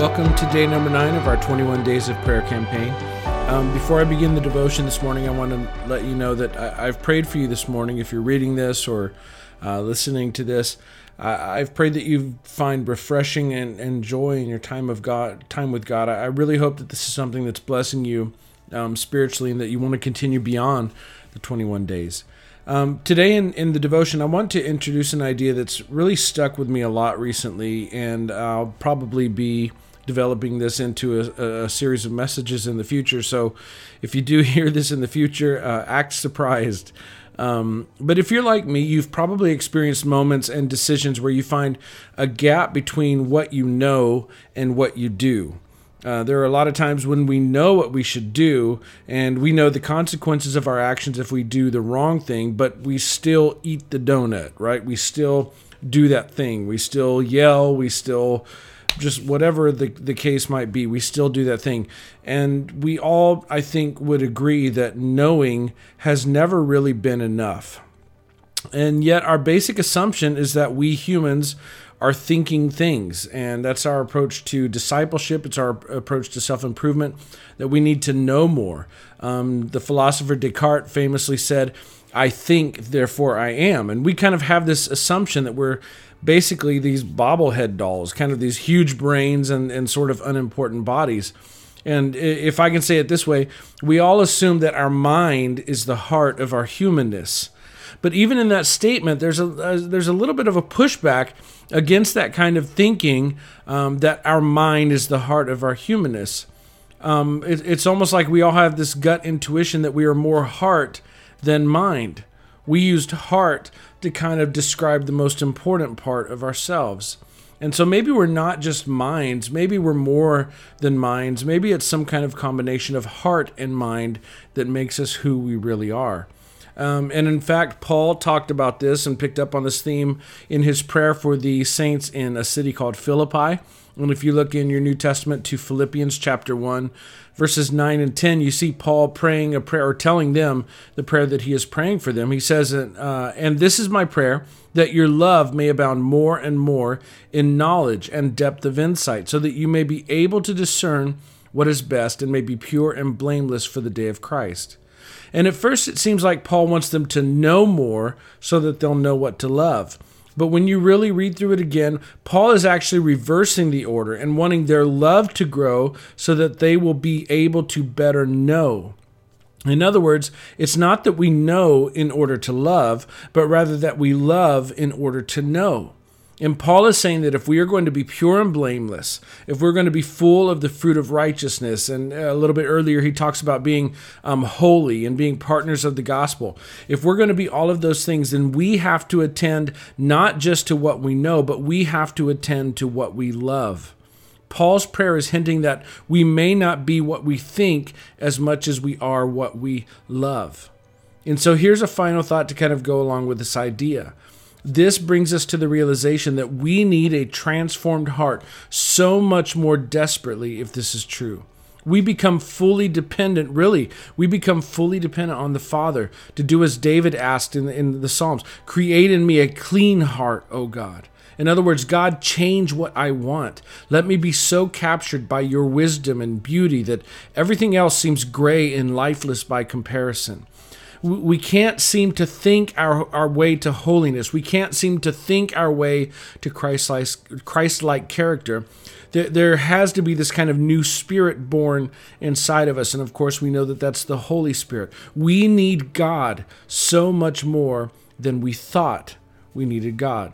Welcome to day number nine of our 21 Days of Prayer campaign. Um, before I begin the devotion this morning, I want to let you know that I, have prayed for you this morning. If you're reading this or uh, listening to this, I, have prayed that you find refreshing and, and, joy in your time of God, time with God. I, I really hope that this is something that's blessing you um, spiritually and that you want to continue beyond the 21 days. Um, today in, in the devotion, I want to introduce an idea that's really stuck with me a lot recently, and I'll probably be developing this into a, a, series of messages in the future. So if you do hear this in the future, uh, act surprised. Um, but if you're like me, you've probably experienced moments and decisions where you find a gap between what you know and what you do. Uh, there are a lot of times when we know what we should do and we know the consequences of our actions if we do the wrong thing, but we still eat the donut, right? We still do that thing. We still yell. We still just whatever the, the case might be, we still do that thing. And we all, I think, would agree that knowing has never really been enough. And yet, our basic assumption is that we humans are thinking things. And that's our approach to discipleship. It's our approach to self improvement that we need to know more. Um, the philosopher Descartes famously said, I think, therefore I am. And we kind of have this assumption that we're basically these bobblehead dolls, kind of these huge brains and, and sort of unimportant bodies. And if I can say it this way, we all assume that our mind is the heart of our humanness. But even in that statement, there's a uh, there's a little bit of a pushback against that kind of thinking um, that our mind is the heart of our humanness. Um, it, it's almost like we all have this gut intuition that we are more heart than mind. We used heart to kind of describe the most important part of ourselves. And so maybe we're not just minds, maybe we're more than minds. Maybe it's some kind of combination of heart and mind that makes us who we really are. Um, and in fact, Paul talked about this and picked up on this theme in his prayer for the saints in a city called Philippi. And if you look in your New Testament to Philippians chapter 1, verses 9 and 10, you see Paul praying a prayer or telling them the prayer that he is praying for them. He says, uh, And this is my prayer, that your love may abound more and more in knowledge and depth of insight, so that you may be able to discern what is best and may be pure and blameless for the day of Christ. And at first, it seems like Paul wants them to know more so that they'll know what to love. But when you really read through it again, Paul is actually reversing the order and wanting their love to grow so that they will be able to better know. In other words, it's not that we know in order to love, but rather that we love in order to know. And Paul is saying that if we are going to be pure and blameless, if we're going to be full of the fruit of righteousness, and a little bit earlier he talks about being um, holy and being partners of the gospel, if we're going to be all of those things, then we have to attend not just to what we know, but we have to attend to what we love. Paul's prayer is hinting that we may not be what we think as much as we are what we love. And so here's a final thought to kind of go along with this idea. This brings us to the realization that we need a transformed heart so much more desperately if this is true. We become fully dependent, really, we become fully dependent on the Father to do as David asked in, in the Psalms Create in me a clean heart, O God. In other words, God, change what I want. Let me be so captured by your wisdom and beauty that everything else seems gray and lifeless by comparison we can't seem to think our, our way to holiness. We can't seem to think our way to Christ-like, Christ-like character. There, there has to be this kind of new spirit born inside of us. And of course, we know that that's the Holy Spirit. We need God so much more than we thought we needed God.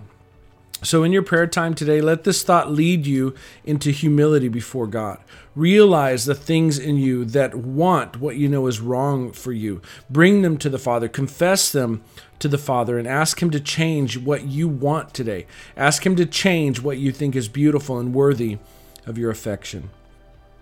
So, in your prayer time today, let this thought lead you into humility before God. Realize the things in you that want what you know is wrong for you. Bring them to the Father, confess them to the Father, and ask Him to change what you want today. Ask Him to change what you think is beautiful and worthy of your affection.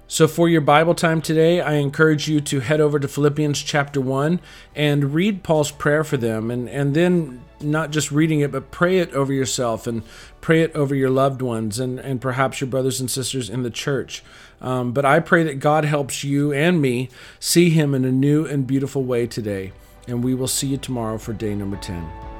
So, for your Bible time today, I encourage you to head over to Philippians chapter 1 and read Paul's prayer for them, and, and then not just reading it, but pray it over yourself and pray it over your loved ones and, and perhaps your brothers and sisters in the church. Um, but I pray that God helps you and me see Him in a new and beautiful way today. And we will see you tomorrow for day number 10.